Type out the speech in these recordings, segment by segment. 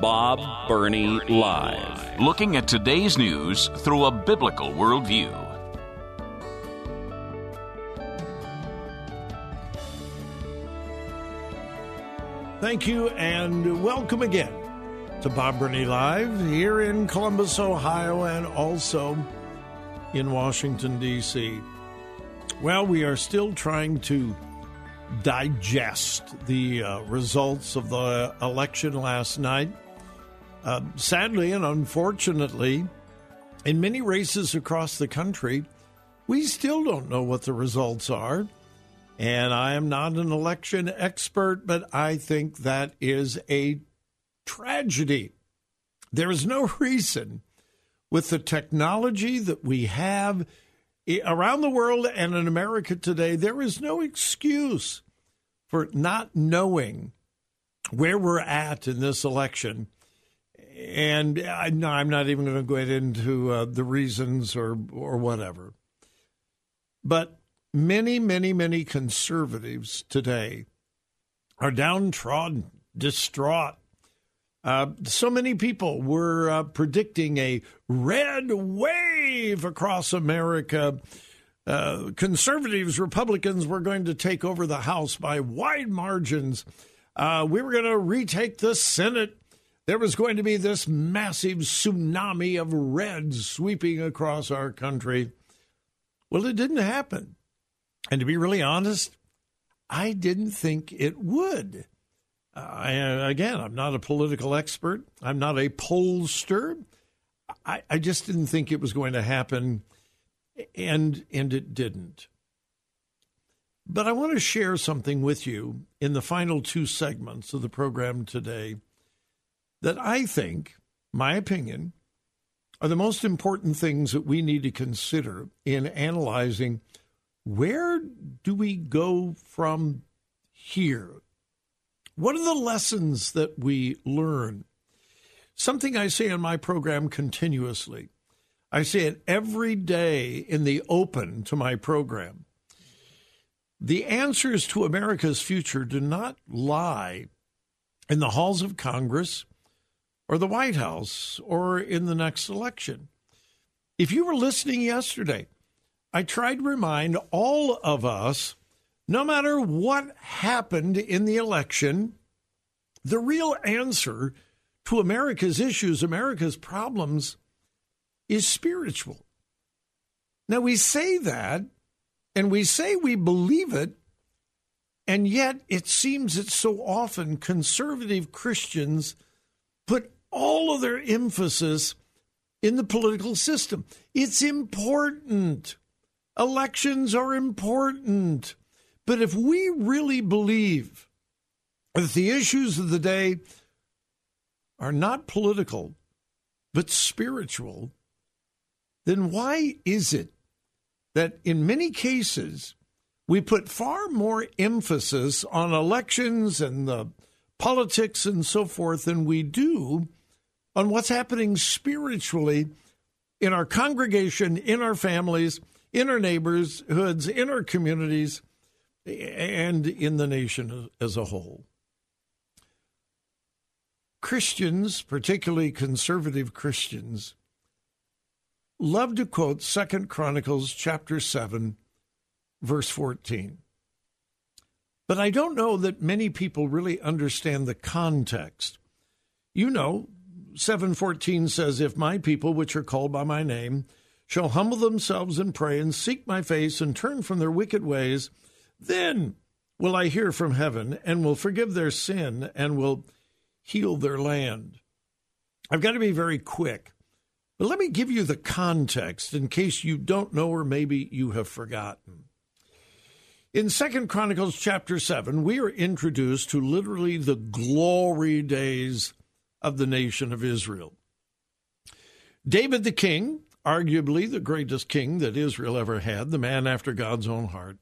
Bob Burney Live. Looking at today's news through a biblical worldview. Thank you and welcome again to Bob Burney Live here in Columbus, Ohio, and also in Washington, D.C. Well, we are still trying to digest the uh, results of the election last night. Uh, sadly and unfortunately, in many races across the country, we still don't know what the results are. And I am not an election expert, but I think that is a tragedy. There is no reason with the technology that we have around the world and in America today, there is no excuse for not knowing where we're at in this election. And I, no, I'm not even going to get into uh, the reasons or or whatever. But many, many, many conservatives today are downtrodden, distraught. Uh, so many people were uh, predicting a red wave across America. Uh, conservatives, Republicans were going to take over the House by wide margins. Uh, we were going to retake the Senate. There was going to be this massive tsunami of red sweeping across our country. Well, it didn't happen. And to be really honest, I didn't think it would. Uh, again, I'm not a political expert. I'm not a pollster. I, I just didn't think it was going to happen, and and it didn't. But I want to share something with you in the final two segments of the program today that I think, my opinion, are the most important things that we need to consider in analyzing where do we go from here? What are the lessons that we learn? Something I say on my program continuously. I say it every day in the open to my program. The answers to America's future do not lie in the halls of Congress or the White House or in the next election. If you were listening yesterday, I tried to remind all of us no matter what happened in the election, the real answer to America's issues, America's problems, is spiritual. Now, we say that and we say we believe it, and yet it seems that so often conservative Christians put all of their emphasis in the political system. It's important. Elections are important. But if we really believe that the issues of the day are not political, but spiritual, then why is it that in many cases we put far more emphasis on elections and the politics and so forth than we do on what's happening spiritually in our congregation, in our families, in our neighborhoods, in our communities, and in the nation as a whole. Christians, particularly conservative Christians, love to quote Second Chronicles chapter 7 verse 14. But I don't know that many people really understand the context. You know, 714 says if my people which are called by my name shall humble themselves and pray and seek my face and turn from their wicked ways, then will I hear from heaven and will forgive their sin and will heal their land. I've got to be very quick, but let me give you the context in case you don't know or maybe you have forgotten. In Second Chronicles chapter 7, we are introduced to literally the glory days of the nation of Israel. David the king, arguably the greatest king that Israel ever had, the man after God's own heart,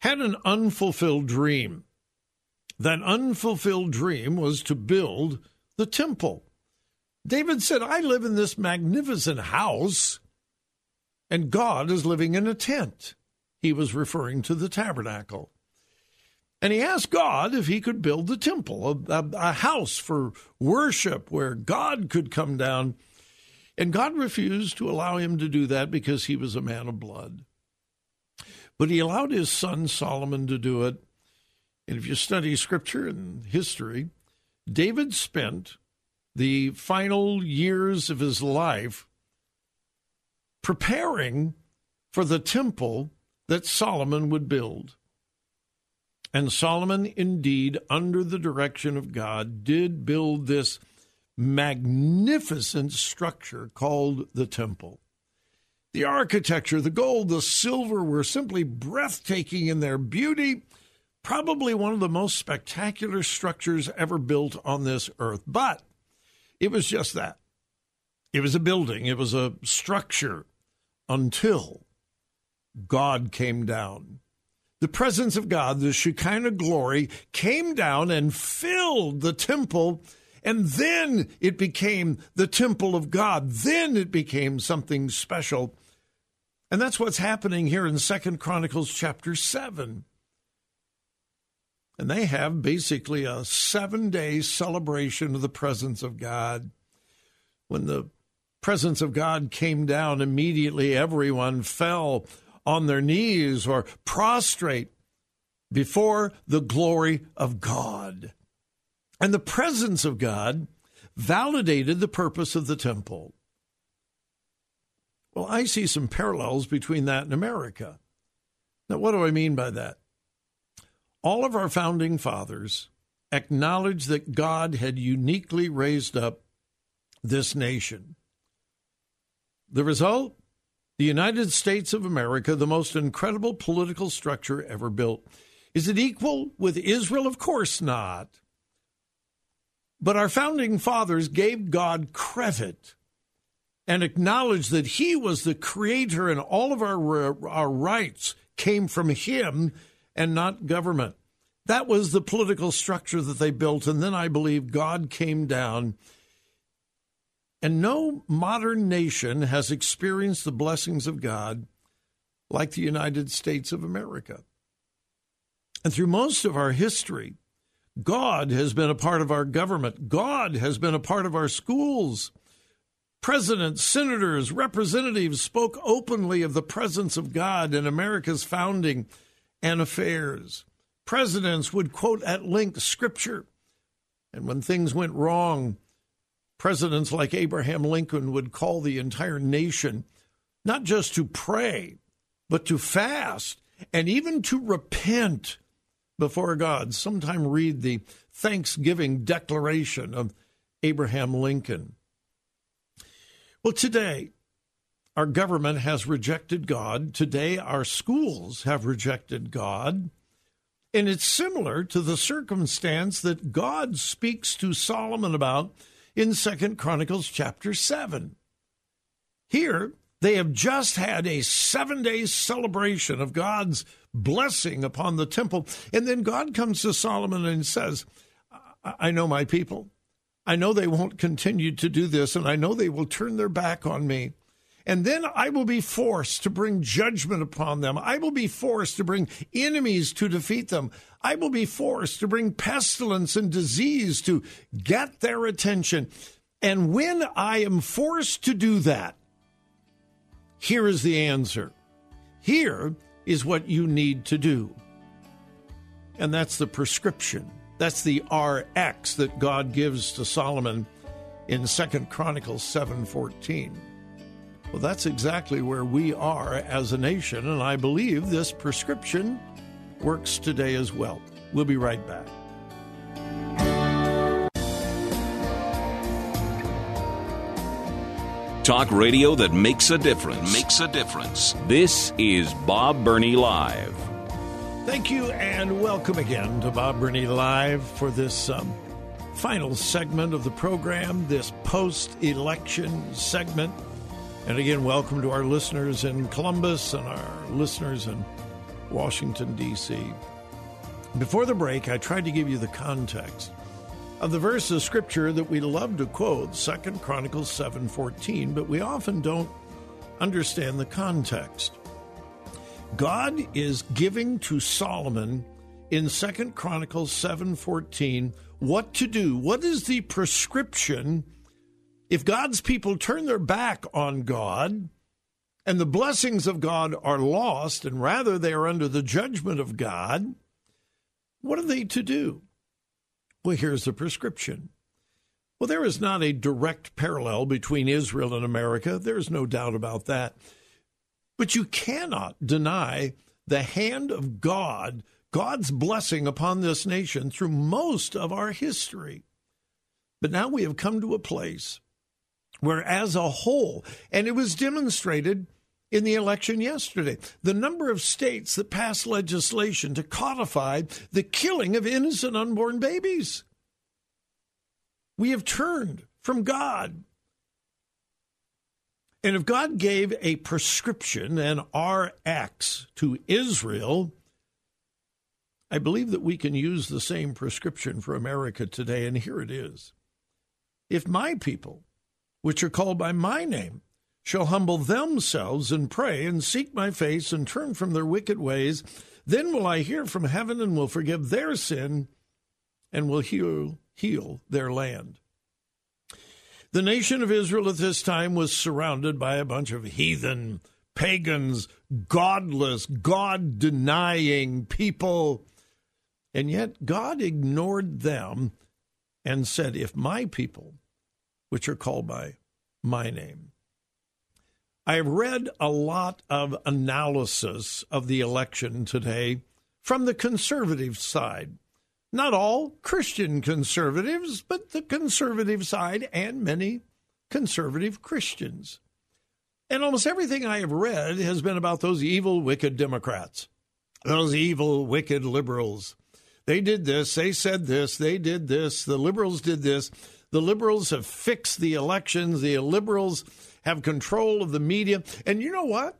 had an unfulfilled dream. That unfulfilled dream was to build the temple. David said, I live in this magnificent house, and God is living in a tent. He was referring to the tabernacle. And he asked God if he could build the temple, a, a, a, house for worship where God could come down. And God refused to allow him to do that because he was a man of blood. But he allowed his son Solomon to do it. And if you study scripture and history, David spent the final years of his life preparing for the temple that Solomon would build. And Solomon, indeed, under the direction of God, did build this magnificent structure called the temple. The architecture, the gold, the silver were simply breathtaking in their beauty, probably one of the most spectacular structures ever built on this earth. But it was just that. It was a building, it was a structure until God came down. The presence of God, the Shekinah glory, came down and filled the temple, and then it became the temple of God. Then it became something special. And that's what's happening here in Second Chronicles chapter 7. And they have basically a seven day celebration of the presence of God. When the presence of God came down, immediately everyone fell on their knees or prostrate before the glory of God. And the presence of God validated the purpose of the temple. Well, I see some parallels between that and America. Now, what do I mean by that? All of our founding fathers acknowledged that God had uniquely raised up this nation. The result? The United States of America, the most incredible political structure ever built. Is it equal with Israel? Of course not. But our founding fathers gave God credit and acknowledged that He was the creator and all of our, our rights came from Him and not government. That was the political structure that they built. And then I believe God came down and no modern nation has experienced the blessings of God like the United States of America. And through most of our history, God has been a part of our government. God has been a part of our schools. Presidents, senators, representatives spoke openly of the presence of God in America's founding and affairs. Presidents would quote at length scripture. And when things went wrong, presidents like Abraham Lincoln would call the entire nation not just to pray, but to fast and even to repent before God. Sometime read the Thanksgiving Declaration of Abraham Lincoln. Well, today, our government has rejected God. Today, our schools have rejected God. And it's similar to the circumstance that God speaks to Solomon about in Second Chronicles chapter 7. Here, they have just had a seven day celebration of God's blessing upon the temple. And then God comes to Solomon and says, I know my people. I know they won't continue to do this, and I know they will turn their back on me. And then I will be forced to bring judgment upon them. I will be forced to bring enemies to defeat them. I will be forced to bring pestilence and disease to get their attention. And when I am forced to do that, here is the answer. Here is what you need to do. And that's the prescription. That's the RX that God gives to Solomon in Second Chronicles 7:14. Well, that's exactly where we are as a nation, and I believe this prescription works today as well. We'll be right back. Talk radio that makes a difference. Makes a difference. This is Bob Burney Live. Thank you and welcome again to Bob Burney Live for this um, final segment of the program, this post election segment. And again, welcome to our listeners in Columbus and our listeners in Washington, D.C. Before the break, I tried to give you the context of the verse of scripture that we love to quote, Second Chronicles 7:14, but we often don't understand the context. God is giving to Solomon in Second Chronicles 7:14 what to do. What is the prescription if God's people turn their back on God and the blessings of God are lost and rather they are under the judgment of God? What are they to do? Well, here's the prescription. Well, there is not a direct parallel between Israel and America. There's no doubt about that. But you cannot deny the hand of God, God's blessing upon this nation through most of our history. But now we have come to a place where, as a whole, and it was demonstrated in the election yesterday, the number of states that passed legislation to codify the killing of innocent unborn babies. We have turned from God and if God gave a prescription, an RX, to Israel, I believe that we can use the same prescription for America today, and here it is. If my people, which are called by my name, shall humble themselves and pray and seek my face and turn from their wicked ways, then will I hear from heaven and will forgive their sin and will heal, heal their land. The nation of Israel at this time was surrounded by a bunch of heathen, pagans, godless, God denying people. And yet God ignored them and said, If my people, which are called by my name, I have read a lot of analysis of the election today from the conservative side. Not all Christian conservatives, but the conservative side and many conservative Christians. And almost everything I have read has been about those evil, wicked Democrats, those evil, wicked liberals. They did this, they said this, they did this, the liberals did this. The liberals have fixed the elections, the liberals have control of the media. And you know what?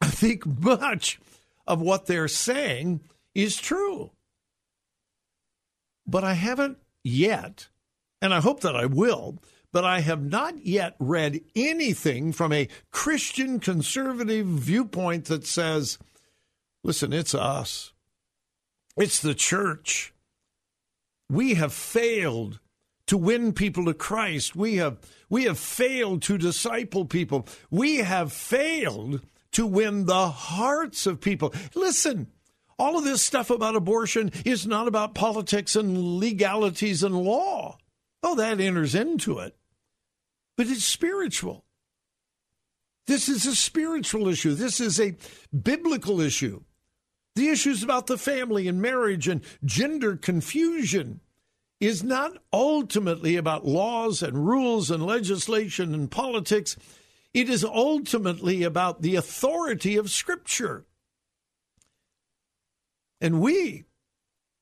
I think much of what they're saying is true. But I haven't yet, and I hope that I will, but I have not yet read anything from a Christian conservative viewpoint that says, listen, it's us, it's the church. We have failed to win people to Christ. We have we have failed to disciple people. We have failed to win the hearts of people. Listen, all of this stuff about abortion is not about politics and legalities and law. Oh, that enters into it. But it's spiritual. This is a spiritual issue. This is a biblical issue. The issues about the family and marriage and gender confusion is not ultimately about laws and rules and legislation and politics. It is ultimately about the authority of Scripture. And we,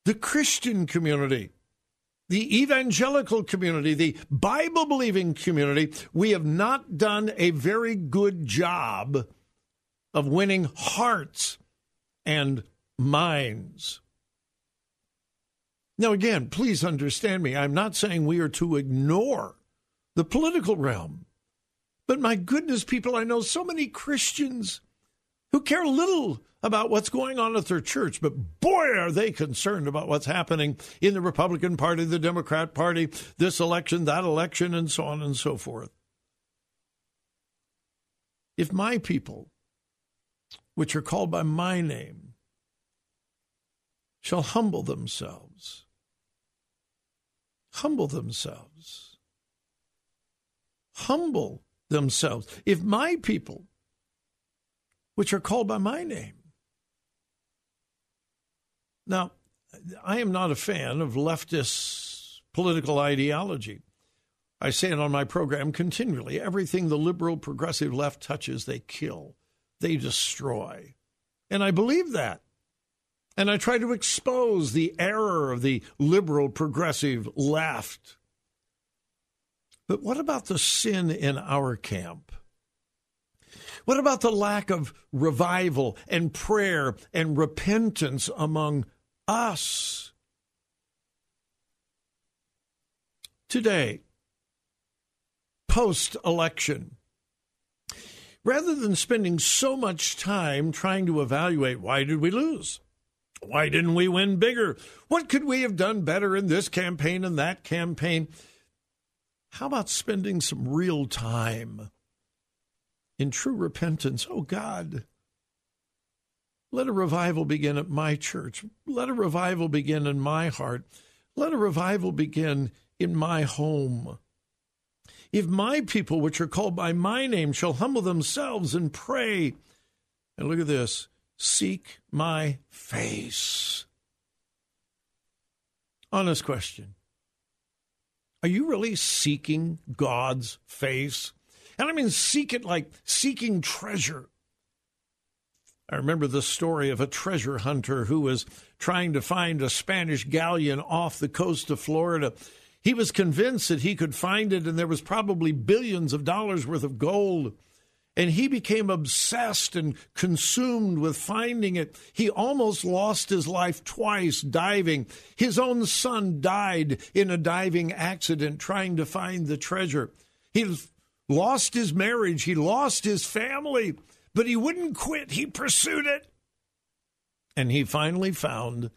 the Christian community, the evangelical community, the Bible believing community, we have not done a very good job of winning hearts and minds. Now, again, please understand me. I'm not saying we are to ignore the political realm. But my goodness, people, I know so many Christians who care little about what's going on at their church, but boy, are they concerned about what's happening in the Republican Party, the Democrat Party, this election, that election, and so on and so forth. If my people, which are called by my name, shall humble themselves, humble themselves, humble themselves. If my people, which are called by my name, now, I am not a fan of leftist political ideology. I say it on my program continually. Everything the liberal progressive left touches, they kill, they destroy. And I believe that. And I try to expose the error of the liberal progressive left. But what about the sin in our camp? What about the lack of revival and prayer and repentance among us? Today, post election, rather than spending so much time trying to evaluate why did we lose? Why didn't we win bigger? What could we have done better in this campaign and that campaign? How about spending some real time in true repentance? Oh God, let a revival begin at my church. Let a revival begin in my heart. Let a revival begin in my home. If my people, which are called by my name, shall humble themselves and pray, and look at this, seek my face. Honest question. Are you really seeking God's face? And I mean, seek it like seeking treasure. I remember the story of a treasure hunter who was trying to find a Spanish galleon off the coast of Florida. He was convinced that he could find it, and there was probably billions of dollars worth of gold. And he became obsessed and consumed with finding it. He almost lost his life twice diving. His own son died in a diving accident trying to find the treasure. He lost his marriage. He lost his family, but he wouldn't quit. He pursued it. And he finally found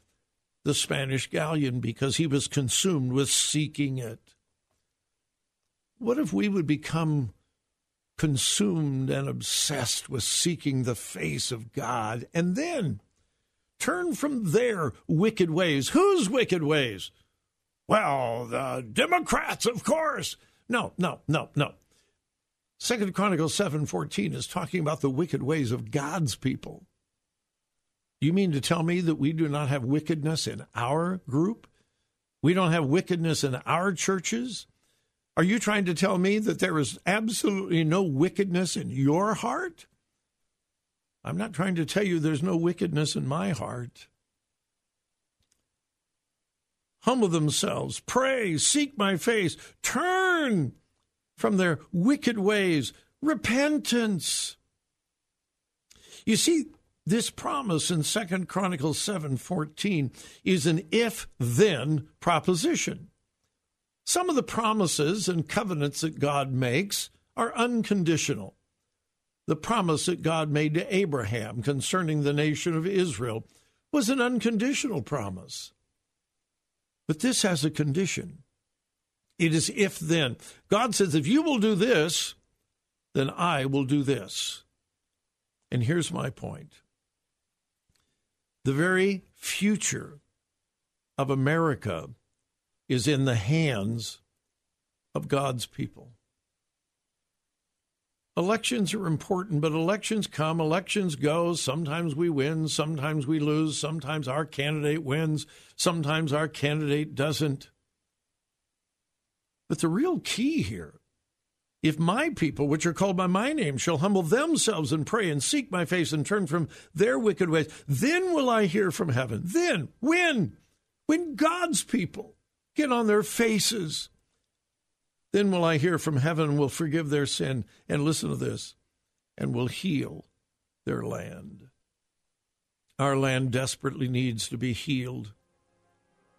the Spanish galleon because he was consumed with seeking it. What if we would become consumed and obsessed with seeking the face of God, and then turn from their wicked ways. Whose wicked ways? Well, the Democrats, of course. No, no, no, no. Second Chronicles 7:14 is talking about the wicked ways of God's people. You mean to tell me that we do not have wickedness in our group? We don't have wickedness in our churches? Are you trying to tell me that there is absolutely no wickedness in your heart? I'm not trying to tell you there's no wickedness in my heart. Humble themselves, pray, seek my face, turn from their wicked ways, repentance. You see, this promise in Second Chronicles 7:14 is an if-then proposition. Some of the promises and covenants that God makes are unconditional. The promise that God made to Abraham concerning the nation of Israel was an unconditional promise. But this has a condition. It is if then. God says, if you will do this, then I will do this. And here's my point the very future of America is in the hands of God's people. Elections are important, but elections come, elections go. Sometimes we win, sometimes we lose, sometimes our candidate wins, sometimes our candidate doesn't. But the real key here if my people, which are called by my name, shall humble themselves and pray and seek my face and turn from their wicked ways, then will I hear from heaven. Then, when? When God's people get on their faces. Then will I hear from heaven will forgive their sin. And listen to this and will heal their land. Our land desperately needs to be healed.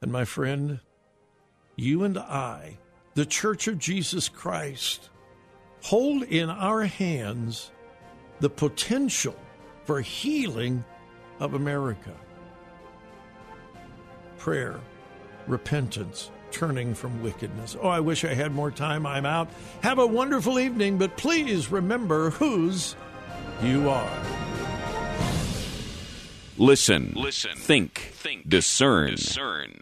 And my friend, you and I, the Church of Jesus Christ, hold in our hands the potential for healing of America. Prayer repentance, turning from wickedness. Oh, I wish I had more time. I'm out. Have a wonderful evening, but please remember whose you are. Listen, listen, think, think, discern, discern.